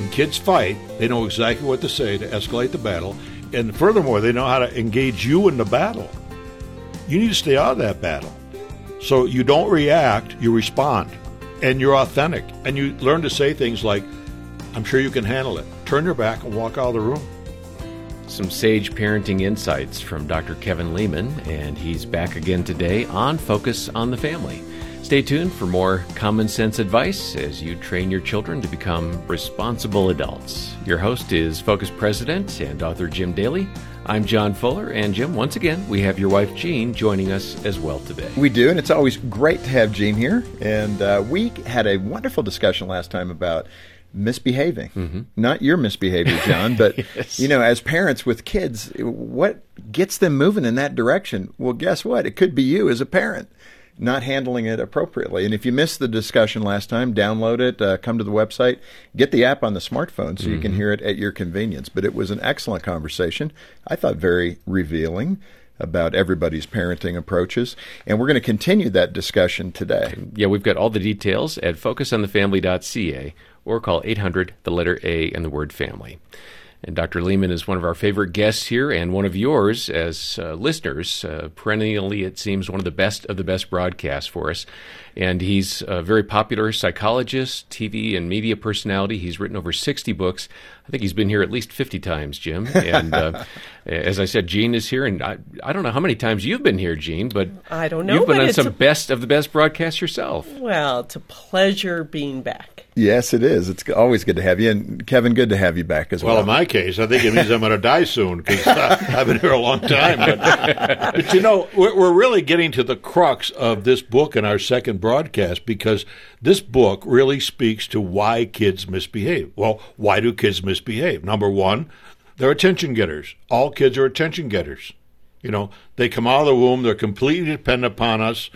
When kids fight, they know exactly what to say to escalate the battle, and furthermore, they know how to engage you in the battle. You need to stay out of that battle. So you don't react, you respond, and you're authentic, and you learn to say things like, I'm sure you can handle it. Turn your back and walk out of the room. Some sage parenting insights from Dr. Kevin Leman, and he's back again today on Focus on the Family. Stay tuned for more common sense advice as you train your children to become responsible adults. Your host is Focus President and author Jim Daly. I'm John Fuller, and Jim, once again, we have your wife Jean joining us as well today. We do, and it's always great to have Jean here. And uh, we had a wonderful discussion last time about misbehaving. Mm-hmm. Not your misbehavior, John, but yes. you know, as parents with kids, what gets them moving in that direction? Well, guess what? It could be you as a parent not handling it appropriately. And if you missed the discussion last time, download it, uh, come to the website, get the app on the smartphone so mm-hmm. you can mm-hmm. hear it at your convenience. But it was an excellent conversation. I thought very revealing about everybody's parenting approaches. And we're going to continue that discussion today. Yeah, we've got all the details at focusonthefamily.ca or call 800 the letter A and the word family. And Dr. Leman is one of our favorite guests here and one of yours as uh, listeners. Uh, perennially, it seems one of the best of the best broadcasts for us. And he's a very popular psychologist, TV and media personality. He's written over 60 books. I think he's been here at least 50 times, Jim. And uh, as I said, Jean is here. And I, I, don't know how many times you've been here, Jean, but I don't know. You've been on some a... best of the best broadcasts yourself. Well, it's a pleasure being back. Yes, it is. It's always good to have you. And Kevin, good to have you back as well. Well, in my case, I think it means I'm going to die soon because uh, I've been here a long time. But, but you know, we're, we're really getting to the crux of this book in our second broadcast because this book really speaks to why kids misbehave. Well, why do kids misbehave? Number one, they're attention getters. All kids are attention getters. You know, they come out of the womb, they're completely dependent upon us.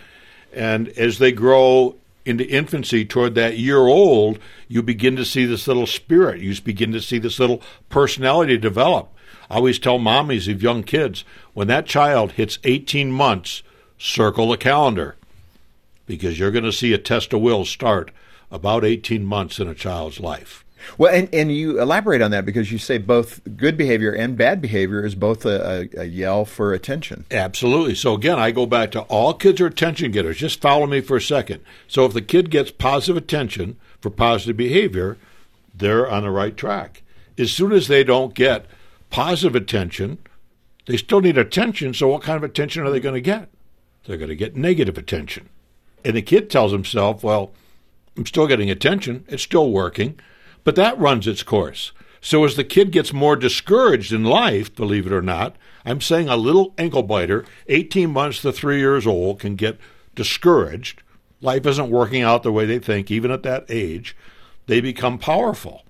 And as they grow into infancy toward that year old, you begin to see this little spirit. You begin to see this little personality develop. I always tell mommies of young kids when that child hits 18 months, circle the calendar because you're going to see a test of will start about 18 months in a child's life. Well, and, and you elaborate on that because you say both good behavior and bad behavior is both a, a, a, yell for attention. Absolutely. So, again, I go back to all kids are attention getters. Just follow me for a second. So, if the kid gets positive attention for positive behavior, they're on the right track. As soon as they don't get positive attention, they still need attention. So, what kind of attention are they going to get? They're going to get negative attention. And the kid tells himself, well, I'm still getting attention, it's still working. But that runs its course. So as the kid gets more discouraged in life, believe it or not, I'm saying a little ankle biter, 18 months to three years old, can get discouraged. Life isn't working out the way they think, even at that age. They become powerful.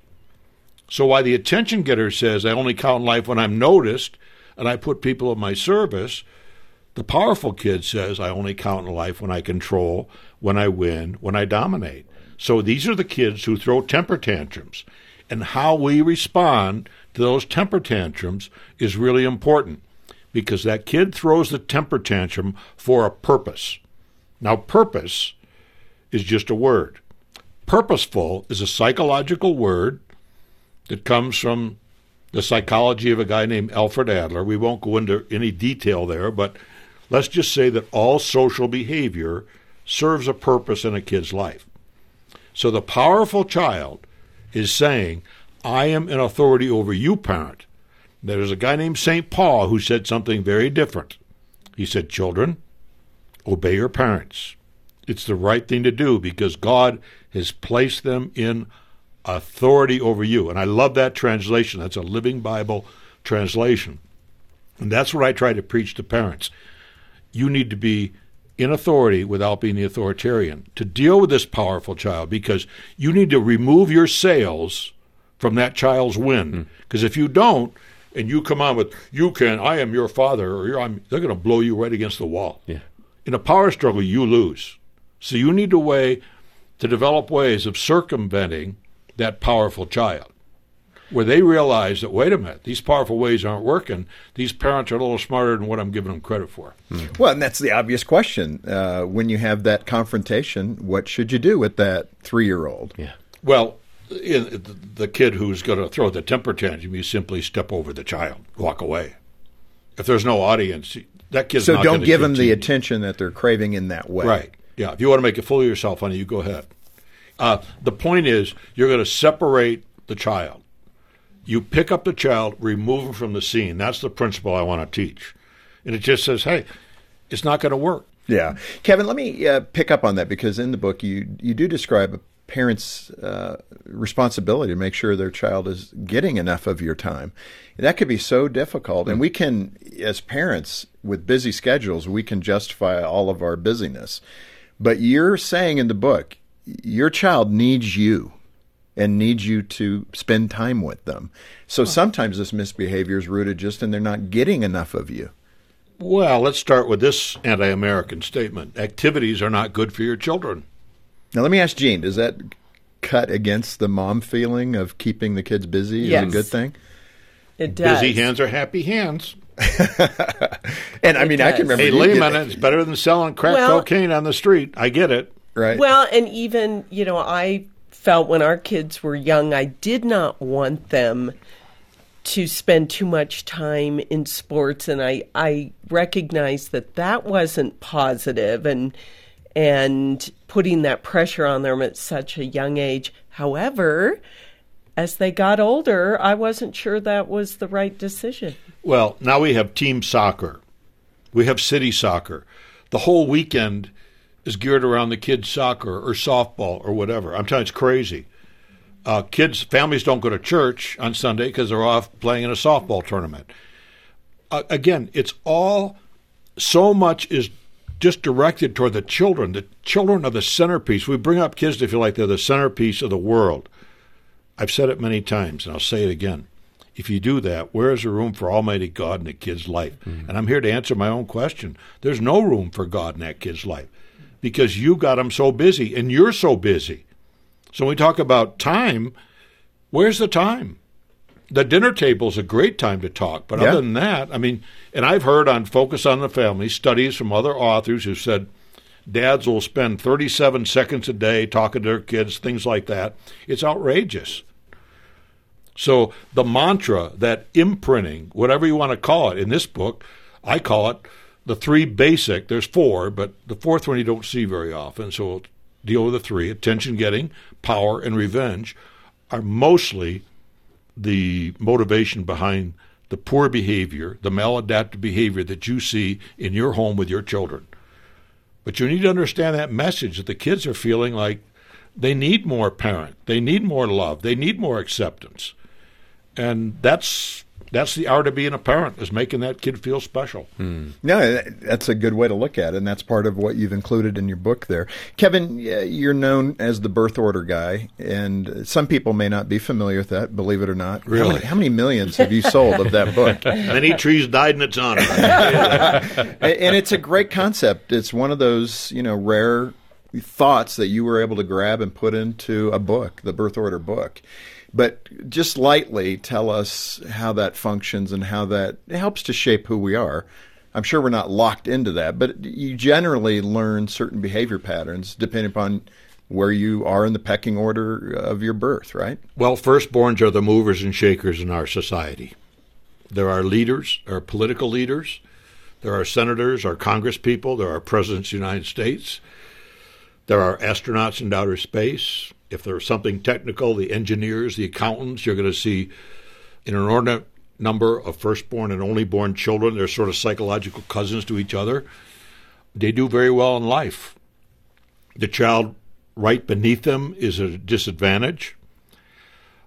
So why the attention getter says, I only count life when I'm noticed and I put people in my service, the powerful kid says, I only count in life when I control, when I win, when I dominate. So these are the kids who throw temper tantrums. And how we respond to those temper tantrums is really important because that kid throws the temper tantrum for a purpose. Now, purpose is just a word. Purposeful is a psychological word that comes from the psychology of a guy named Alfred Adler. We won't go into any detail there, but let's just say that all social behavior serves a purpose in a kid's life. So the powerful child is saying, I am in authority over you, parent. There's a guy named St. Paul who said something very different. He said, Children, obey your parents. It's the right thing to do because God has placed them in authority over you. And I love that translation. That's a Living Bible translation. And that's what I try to preach to parents. You need to be in authority without being the authoritarian to deal with this powerful child because you need to remove your sails from that child's wind. Hmm. Because if you don't, and you come on with "you can," I am your father, or they're going to blow you right against the wall. Yeah. In a power struggle, you lose. So you need a way to develop ways of circumventing that powerful child, where they realize that wait a minute, these powerful ways aren't working. These parents are a little smarter than what I'm giving them credit for. Well, and that's the obvious question. Uh, when you have that confrontation, what should you do with that three year old? Yeah. Well, in, the kid who's going to throw the temper tantrum, you simply step over the child, walk away. If there's no audience, that kid's So not don't gonna give them the attention that they're craving in that way. Right. Yeah. If you want to make a fool of yourself, honey, you go ahead. Uh, the point is, you're going to separate the child. You pick up the child, remove him from the scene. That's the principle I want to teach. And it just says, hey, it's not going to work. Yeah, Kevin, let me uh, pick up on that because in the book you you do describe a parent's uh, responsibility to make sure their child is getting enough of your time. That could be so difficult, and we can, as parents with busy schedules, we can justify all of our busyness. But you're saying in the book, your child needs you and needs you to spend time with them. So sometimes this misbehavior is rooted just in they're not getting enough of you. Well, let's start with this anti American statement activities are not good for your children. Now, let me ask Jean: Does that cut against the mom feeling of keeping the kids busy is a Yes. good thing? It does. Busy hands are happy hands. And I mean, I can remember. Hey, you Leman, get- it's better than selling crack Well- cocaine on the street. I get it. right? Well, and even, you know, I felt when our kids were young, I did not want them to spend too much time in sports and I I recognized that that wasn't positive and and putting that pressure on them at such a young age. However, as they got older, I wasn't sure that was the right decision. Well, now we have team soccer. We have city soccer. The whole weekend is geared around the kids' soccer or softball or whatever. I'm telling you, it's crazy. Uh, kids, families don't go to church on Sunday because they're off playing in a softball tournament. Uh, again, it's all so much is just directed toward the children. The children are the centerpiece. We bring up kids to feel like they're the centerpiece of the world. I've said it many times, and I'll say it again. If you do that, where is the room for Almighty God in a kid's life? And I'm here to answer my own question. There's no room for God in that kid's life because you got them so busy, and you're so busy. So when we talk about time, where's the time? The dinner table is a great time to talk, but Yeah. other than that, I mean, and I've heard on Focus on the Family studies from other authors who said dads will spend 37 seconds a day talking to their kids, things like that. It's outrageous. So the mantra, that imprinting, whatever you want to call it, in this book, I call it the three basic. There's four, but the fourth one you don't see very often. So we'll deal with the three: attention getting, power, and revenge are mostly the motivation behind the poor behavior, the maladaptive behavior that you see in your home with your children. But you need to understand that message that the kids are feeling like they need more parent, they need more love, they need more acceptance. And that's that's the art of being a parent is making that kid feel special. Hmm. No, that- that's a good way to look at it, and that's part of what you've included in your book there. Kevin, you're known as the birth order guy, and some people may not be familiar with that, believe it or not. How Really? many, how many millions have you sold of that book? Many trees died in its honor. and and it's a great concept. It's one of those, you know, rare thoughts that you were able to grab and put into a book, the birth order book. But just lightly tell us how that functions and how that helps to shape who we are. I'm sure we're not locked into that, but you generally learn certain behavior patterns depending upon where you are in the pecking order of your birth, right? Well, firstborns are the movers and shakers in our society. There are leaders, there are political leaders, there are senators, our congresspeople, there are presidents of the United States, there are astronauts in outer space. If there's something technical, the engineers, the accountants, you're going to see an inordinate number of firstborn and only born children. They're sort of psychological cousins to each other. They do very well in life. The child right beneath them is a disadvantage.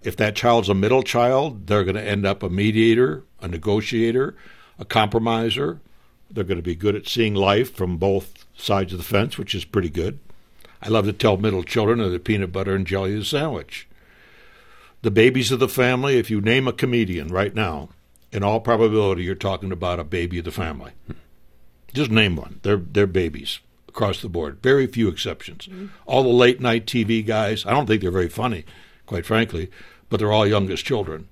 If that child's a middle child, they're going to end up a mediator, a negotiator, a compromiser, They're going to be good at seeing life from both sides of the fence, which is pretty good. I love to tell middle children of the peanut butter and jelly of the sandwich. The babies of the family, if you name a comedian right now, in all probability, you're talking about a baby of the family. Just name one. They're, they're babies across the board. Very few exceptions. Mm-hmm. All the late night TV guys, I don't think they're very funny, quite frankly, but they're all youngest children.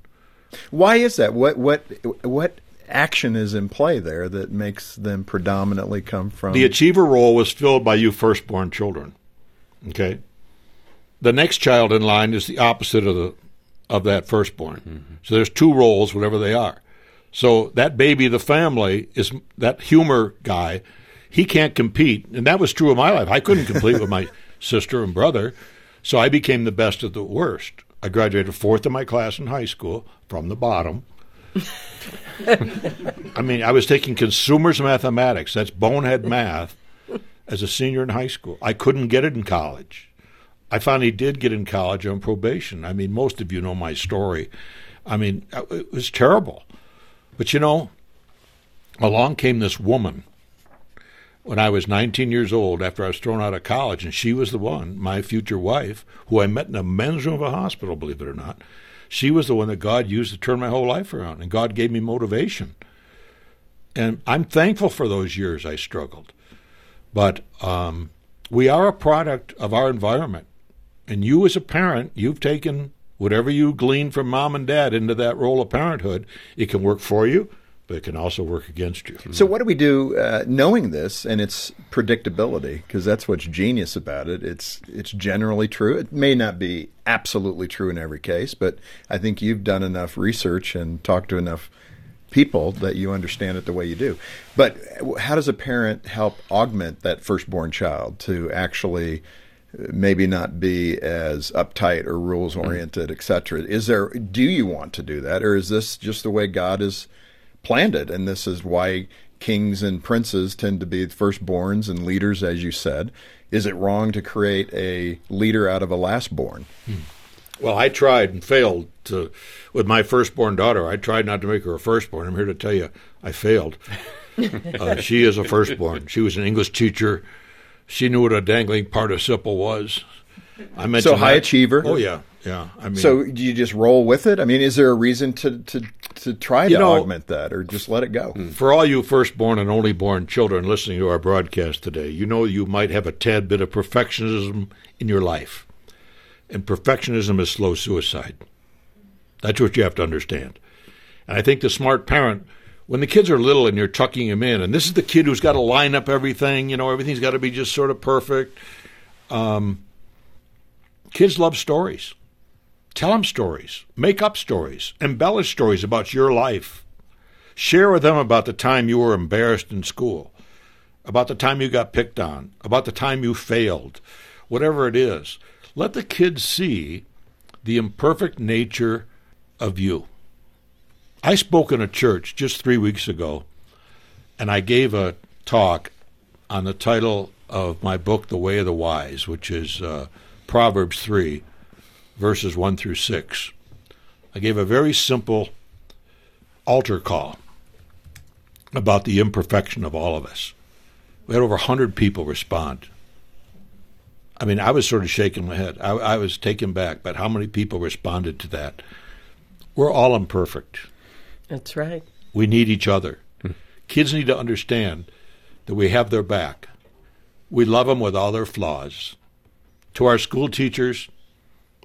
Why is that? What what what action is in play there that makes them predominantly come from the achiever role was filled by you firstborn children. Okay. The next child in line is the opposite of the of that firstborn. Mm-hmm. So there's two roles, whatever they are. So that baby the family is that humor guy. He can't compete, and that was true of my life. I couldn't compete with my sister and brother, so I became the best of the worst. I graduated fourth in my class in high school from the bottom. I mean, I was taking consumers mathematics. That's bonehead math as a senior in high school. I couldn't get it in college. I finally did get in college on probation. I mean, most of you know my story. I mean, uh, it was terrible. But you know, along came this woman when I was 19 years old after I was thrown out of college, and she was the one, my future wife, who I met in a men's room of a hospital, believe it or not. She was the one that God used to turn my whole life around, and God gave me motivation. And I'm thankful for those years I struggled. But um, we are a product of our environment. And you, as a parent, you've taken whatever you glean from mom and dad into that role of parenthood. It can work for you, but it can also work against you. So, what do we do uh, knowing this and its predictability? Because that's what's genius about it. It's it's generally true. It may not be absolutely true in every case, but I think you've done enough research and talked to enough people that you understand it the way you do. But how does a parent help augment that firstborn child to actually? maybe not be as uptight or rules oriented, mm-hmm. et cetera. Is there? Do you want to do that, or is this just the way God has planned it? And this is why kings and princes tend to be firstborns and leaders, as you said. Is it wrong to create a leader out of a lastborn? Hmm. Well, I tried and failed to with my firstborn daughter. I tried not to make her a firstborn. I'm here to tell you, I failed. uh, she is a firstborn. She was an English teacher she knew what a dangling participle was. I mentioned so high that. achiever. Oh yeah, yeah. I mean, so do you just roll with it? I mean, is there a reason to to to try to know, augment that, or just let it go? Hmm. For all you firstborn and onlyborn children listening to our broadcast today, you know you might have a tad bit of perfectionism in your life, and perfectionism is slow suicide. That's what you have to understand. And I think the smart parent when the kids are little and you're tucking them in, and this is the kid who's got to line up everything, you know, everything's got to be just sort of perfect. Um, kids love stories. Tell them stories, make up stories, embellish stories about your life. Share with them about the time you were embarrassed in school, about the time you got picked on, about the time you failed, whatever it is. Let the kids see the imperfect nature of you. I spoke in a church just three weeks ago, and I gave a talk on the title of my book, The Way of the Wise, which is uh, Proverbs 3, verses 1 through 6. I gave a very simple altar call about the imperfection of all of us. We had over 100 people respond. I mean, I was sort of shaking my head. I, I was taken back, but how many people responded to that? We're all imperfect. That's right. We need each other. Kids need to understand that we have their back. We love them with all their flaws. To our school teachers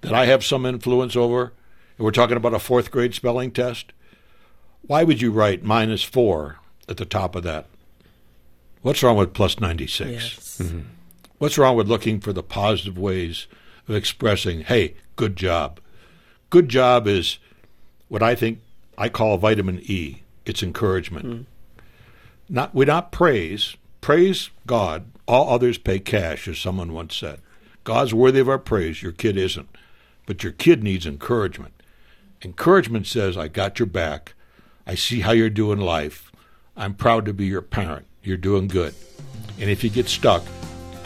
that I have some influence over, and we're talking about a fourth grade spelling test, why would you write minus four at the top of that? What's wrong with plus 96? Yes. Mm-hmm. What's wrong with looking for the positive ways of expressing, hey, good job? Good job is what I think I call vitamin E. It's encouragement. Mm. Not we not praise. Praise God. All others pay cash, as someone once said. God's worthy of our praise. Your kid isn't, but your kid needs encouragement. Encouragement says, "I got your back. I see how you're doing life. I'm proud to be your parent. You're doing good. And if you get stuck,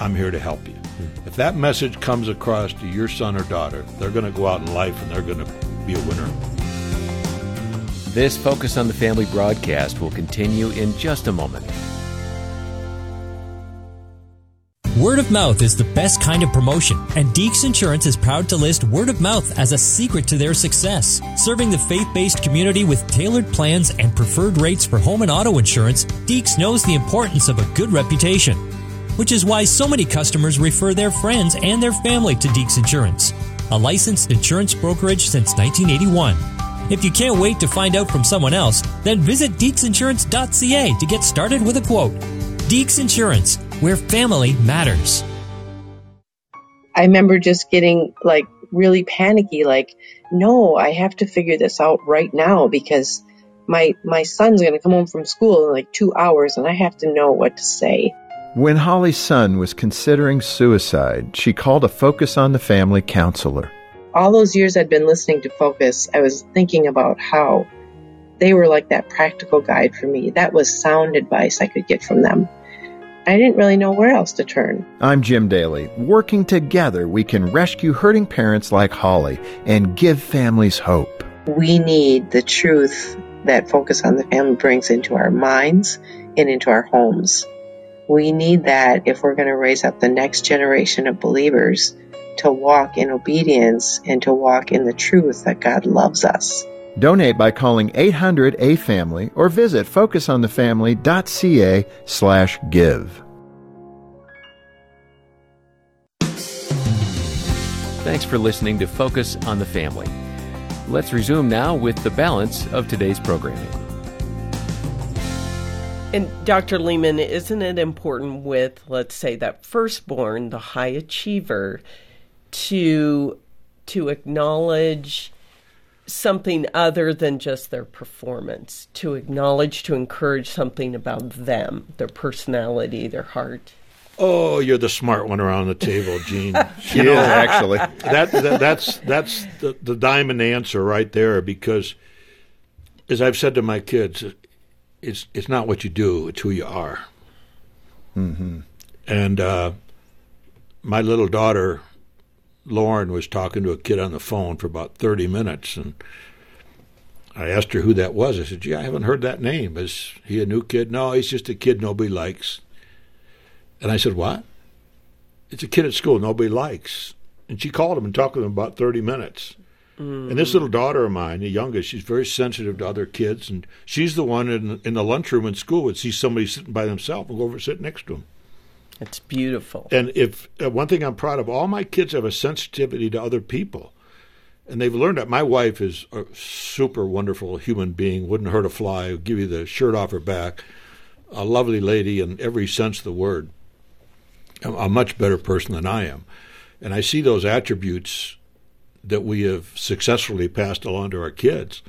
I'm here to help you. Hmm. If that message comes across to your son or daughter, they're going to go out in life and they're going to be a winner. This Focus on the Family broadcast will continue in just a moment. Word of mouth is the best kind of promotion, and Deeks Insurance is proud to list word of mouth as a secret to their success. Serving the faith based community with tailored plans and preferred rates for home and auto insurance, Deeks knows the importance of a good reputation which is why so many customers refer their friends and their family to Deeks Insurance, a licensed insurance brokerage since 1981. If you can't wait to find out from someone else, then visit deeksinsurance.ca to get started with a quote. Deeks Insurance, where family matters. I remember just getting like really panicky, like, no, I have to figure this out right now because my my son's going to come home from school in like two hours and I have to know what to say. When Holly's son was considering suicide, she called a Focus on the Family counselor. All those years I'd been listening to Focus, I was thinking about how they were like that practical guide for me. That was sound advice I could get from them. I didn't really know where else to turn. I'm Jim Daly. Working together, we can rescue hurting parents like Holly and give families hope. We need the truth that Focus on the Family brings into our minds and into our homes. We need that if we're going to raise up the next generation of believers to walk in obedience and to walk in the truth that God loves us. Donate by calling 800 A Family or visit focusonthefamily.ca slash give. Thanks for listening to Focus on the Family. Let's resume now with the balance of today's programming. And Dr. Leman, isn't it important with, let's say, that firstborn, the high achiever, to to acknowledge something other than just their performance, to acknowledge, to encourage something about them, their personality, their heart. Oh, you're the smart one around the table, Jean. She knows, actually. that, that that's that's the, the diamond answer right there. Because, as I've said to my kids, it's it's not what you do; it's who you are. Mm-hmm. And uh, my little daughter Lauren was talking to a kid on the phone for about 30 minutes, and I asked her who that was. I said, "Gee, I haven't heard that name. Is he a new kid? No, he's just a kid nobody likes." And I said, "What? It's a kid at school nobody likes." And she called him and talked to him about 30 minutes. Mm. And this little daughter of mine, the youngest, she's very sensitive to other kids, and she's the one in in the lunchroom in school would see somebody sitting by themselves and go over and sit next to them. It's beautiful. And if uh, one thing I'm proud of, all my kids have a sensitivity to other people. And they've learned that my wife is a super wonderful human being, wouldn't hurt a fly, would give you the shirt off her back, a lovely lady in every sense of the word, a, a much better person than I am. And I see those attributes that we have successfully passed along to our kids.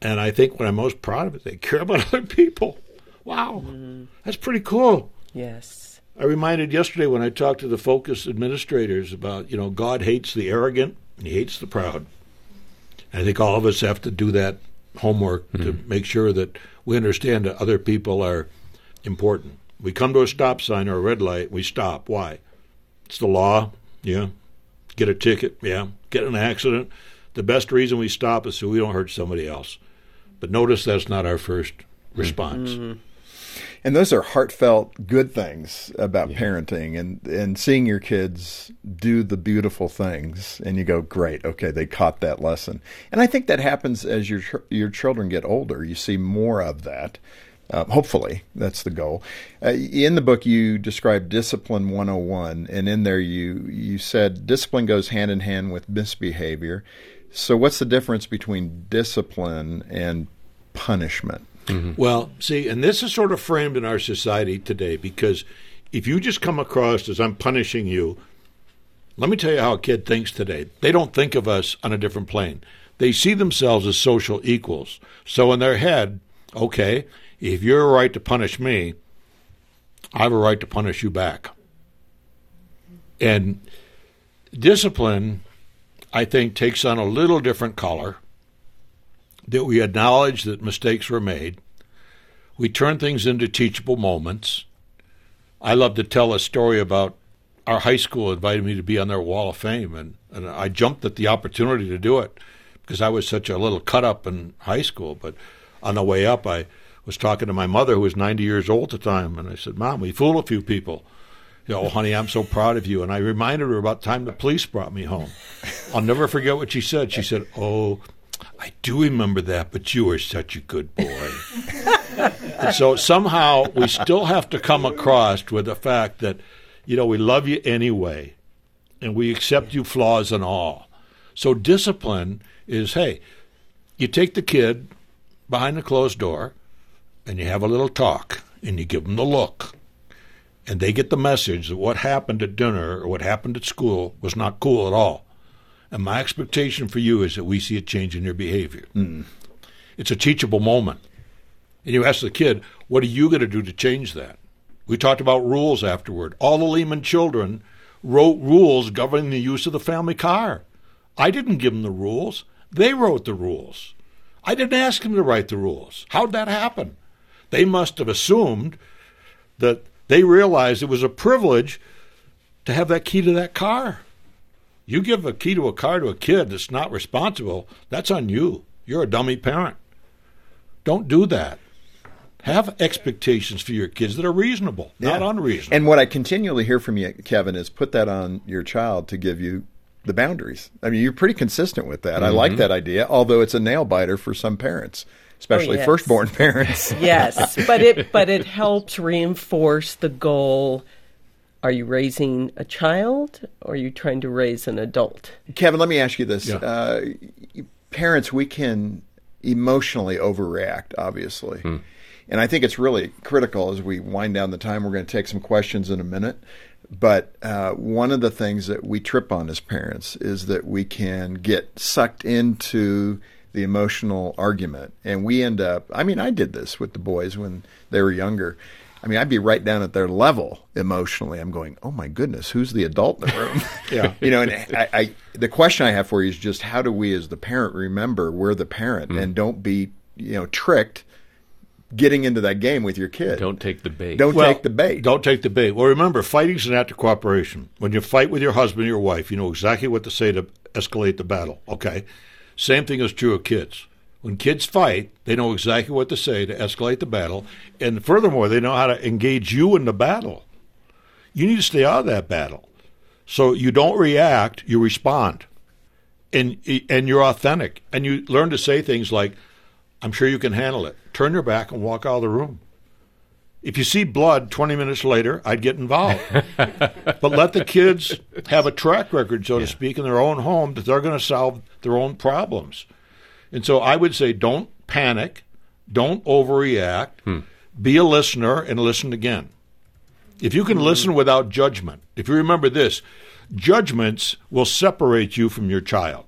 And I think what I'm most proud of is they care about other people. Wow, mm. that's pretty cool. Yes. I reminded yesterday when I talked to the Focus administrators about, you know, God hates the arrogant and he hates the proud. And I think all of us have to do that homework mm-hmm. to make sure that we understand that other people are important. We come to a stop sign or a red light, we stop. Why? It's the law, yeah. Get a ticket, yeah. Get in an accident. The best reason we stop is so we don't hurt somebody else. But notice that's not our first response. Mm-hmm and those are heartfelt good things about yeah. parenting and and seeing your kids do the beautiful things and you go great okay they caught that lesson and i think that happens as your your children get older you see more of that uh, hopefully that's the goal uh, in the book you described discipline 101 and in there you you said discipline goes hand in hand with misbehavior so what's the difference between discipline and punishment Mm-hmm. Well, see, and this is sort of framed in our society today because if you just come across as I'm punishing you, let me tell you how a kid thinks today. They don't think of us on a different plane. They see themselves as social equals. So in their head, okay, if you're right to punish me, I have a right to punish you back. And discipline, I think, takes on a little different color that we acknowledge that mistakes were made. We turn things into teachable moments. I love to tell a story about our high school invited me to be on their wall of fame, and, and I jumped at the opportunity to do it because I was such a little cut up in high school. But on the way up, I was talking to my mother, who was 90 years old at the time, and I said, Mom, we fool a few people. you know, honey, I'm so proud of you. And I reminded her about the time the police brought me home. I'll never forget what she said. She said, Oh, I do remember that, but you are such a good boy. so somehow we still have to come across with the fact that, you know, we love you anyway, and we accept you flaws and all. So discipline is, hey, you take the kid behind the closed door, and you have a little talk, and you give them the look, and they get the message that what happened at dinner or what happened at school was not cool at all. And my expectation for you is that we see a change in your behavior. Mm. It's a teachable moment. And you ask the kid, what are you going to do to change that? We talked about rules afterward. All the Leman children wrote rules governing the use of the family car. I didn't give them the rules. They wrote the rules. I didn't ask them to write the rules. How'd that happen? They must have assumed that they realized it was a privilege to have that key to that car. You give a key to a car to a kid that's not responsible, that's on you. You're a dummy parent. Don't do that. Have expectations for your kids that are reasonable, yeah. not unreasonable. And what I continually hear from you, Kevin, is put that on your child to give you the boundaries. I mean, you're pretty consistent with that. Mm-hmm. I like that idea, although it's a nail biter for some parents, especially oh, yes. firstborn parents. yes, but it but it helps reinforce the goal. Are you raising a child, or are you trying to raise an adult? Kevin, let me ask you this: yeah. uh, parents, we can emotionally overreact, obviously. Hmm. And I think it's really critical as we wind down the time. We're going to take some questions in a minute. But uh, one of the things that we trip on as parents is that we can get sucked into the emotional argument. And we end up, I mean, I did this with the boys when they were younger. I mean, I'd be right down at their level emotionally. I'm going, oh my goodness, who's the adult in the room? yeah. you know, and I, I, the question I have for you is just how do we as the parent remember we're the parent mm. and don't be, you know, tricked getting into that game with your kid. Don't take the bait. Don't well, take the bait. Don't take the bait. Well, remember, fighting's an act of cooperation. When you fight with your husband or your wife, you know exactly what to say to escalate the battle. Okay. Same thing is true of kids. When kids fight, they know exactly what to say to escalate the battle, and furthermore, they know how to engage you in the battle. You need to stay out of that battle. So you don't react, you respond. And and you're authentic. And you learn to say things like, I'm sure you can handle it. Turn your back and walk out of the room. If you see blood 20 minutes later, I'd get involved. but let the kids have a track record, so yeah. to speak, in their own home that they're going to solve their own problems. And so I would say don't panic, don't overreact, hmm. be a listener and listen again. If you can mm-hmm. listen without judgment, if you remember this, judgments will separate you from your child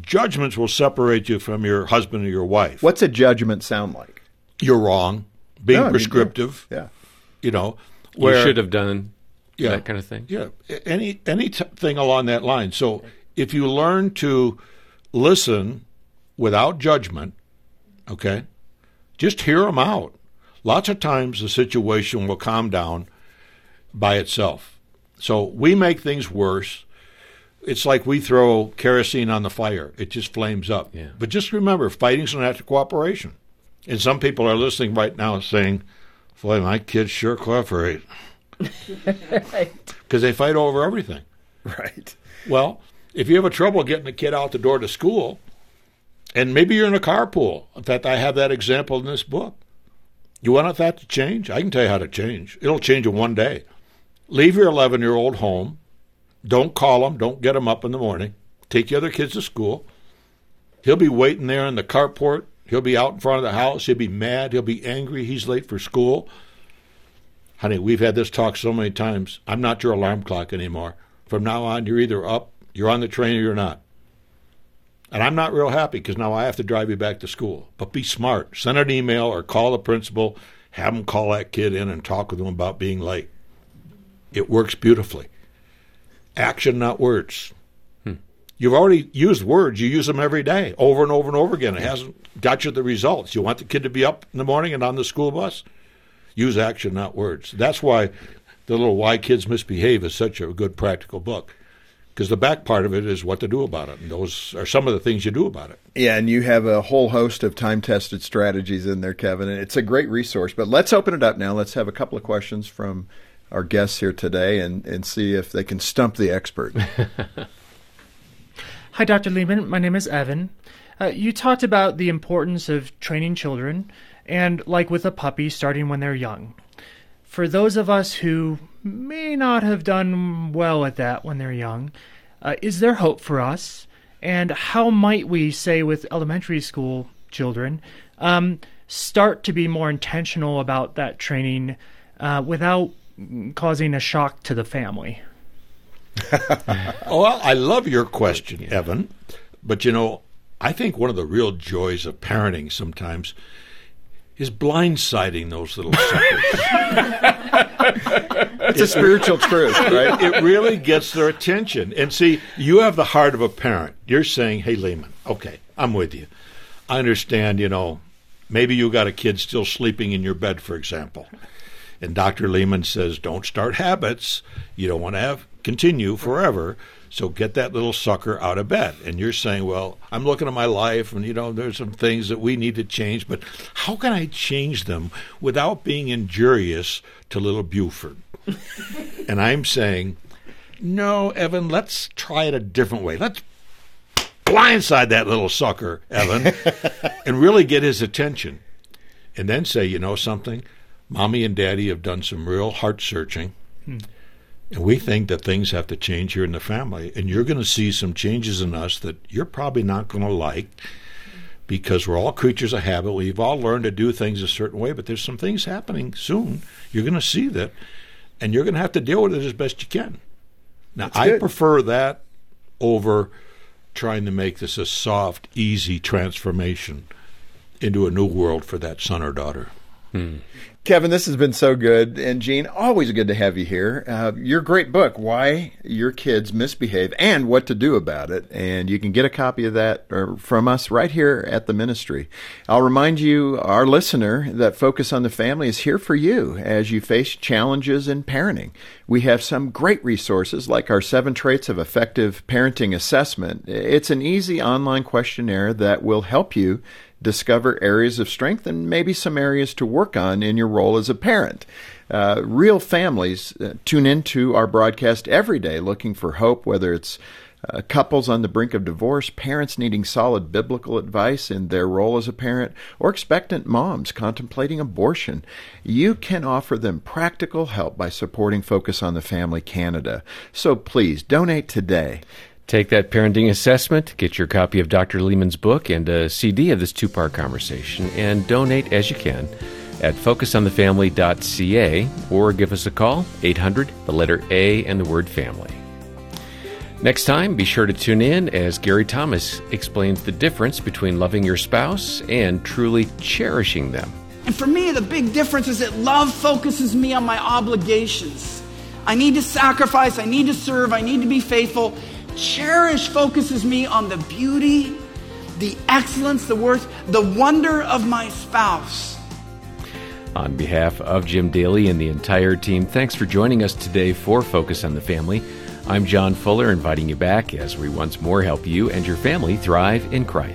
judgments will separate you from your husband or your wife. What's a judgment sound like? You're wrong. Being no, prescriptive. yeah. You know, where, you should have done yeah, that kind of thing. Yeah. Any anything along that line. So if you learn to listen without judgment, okay, just hear them out. Lots of times the situation will calm down by itself. So we make things worse it's like we throw kerosene on the fire; it just flames up. Yeah. But just remember, fighting's an act of cooperation. And some people are listening right now saying, "Boy, my kids sure cooperate," because right. they fight over everything. Right. Well, if you have a trouble getting a kid out the door to school, and maybe you're in a carpool. In fact, I have that example in this book. You want that to change? I can tell you how to change. It'll change in one day. Leave your 11 year old home don't call him. Don't get him up in the morning. Take the other kids to school. He'll be waiting there in the carport. He'll be out in front of the house. He'll be mad. He'll be angry. He's late for school. Honey, we've had this talk so many times. I'm not your alarm clock anymore. From now on, you're either up, you're on the train, or you're not. And I'm not real happy because now I have to drive you back to school. But be smart. Send an email or call the principal. Have them call that kid in and talk with him about being late. It works beautifully action, not words. You've already used words. You use them every day, over and over and over again. It hasn't got you the results. You want the kid to be up in the morning and on the school bus? Use action, not words. That's why the little Why Kids Misbehave is such a good practical book. Because the back part of it is what to do about it. And those are some of the things you do about it. Yeah, and you have a whole host of time tested strategies in there, Kevin. And it's a great resource. But let's open it up now. Let's have a couple of questions from our guests here today and, and see if they can stump the expert. Hi, Dr. Leman. My name is Evan. Uh, you talked about the importance of training children, and like with a puppy, starting when they're young. For those of us who may not have done well at that when they're young, uh, is there hope for us? And how might we, say, with elementary school children, um, start to be more intentional about that training uh, without causing a shock to the family? Oh, well, I love your question, Evan. But you know, I think one of the real joys of parenting sometimes is blindsiding those little suckers. it's a spiritual truth, right? It really gets their attention. And see, you have the heart of a parent. You're saying, hey, Leman, okay, I'm with you. I understand, you know, maybe you got a kid still sleeping in your bed, for example. And Dr. Leman says, don't start habits you don't want to have continue forever. So get that little sucker out of bed. And you're saying, well, I'm looking at my life and, you know, there's some things that we need to change, but how can I change them without being injurious to little Buford? and I'm saying, no, Evan, let's try it a different way. Let's blindside that little sucker, Evan, and really get his attention. And then say, you know something? Mommy and Daddy have done some real heart searching. Hmm. And we think that things have to change here in the family. And you're going to see some changes in us that you're probably not going to like because we're all creatures of habit. We've all learned to do things a certain way, but there's some things happening soon. You're going to see that, and you're going to have to deal with it as best you can. Now, I prefer that over trying to make this a soft, easy transformation into a new world for that son or daughter. Hmm. Kevin, this has been so good. And Jean, always good to have you here. Uh, your great book, Why Your Kids Misbehave and What to Do About It. And you can get a copy of that uh, from us right here at the ministry. I'll remind you, our listener, that Focus on the Family is here for you as you face challenges in parenting. We have some great resources like our seven traits of effective parenting assessment. It's an easy online questionnaire that will help you discover areas of strength and maybe some areas to work on in your role as a parent. Uh, real families uh, tune into our broadcast every day looking for hope, whether it's uh, couples on the brink of divorce, parents needing solid biblical advice in their role as a parent, or expectant moms contemplating abortion. You can offer them practical help by supporting Focus on the Family Canada. So please donate today. Take that parenting assessment, get your copy of Dr. Leman's book and a CD of this two part conversation, and donate as you can at focusonthefamily.ca or give us a call, 800, the letter A, and the word family. Next time, be sure to tune in as Gary Thomas explains the difference between loving your spouse and truly cherishing them. And for me, the big difference is that love focuses me on my obligations. I need to sacrifice, I need to serve, I need to be faithful. Cherish focuses me on the beauty, the excellence, the worth, the wonder of my spouse. On behalf of Jim Daly and the entire team, thanks for joining us today for Focus on the Family. I'm John Fuller, inviting you back as we once more help you and your family thrive in Christ.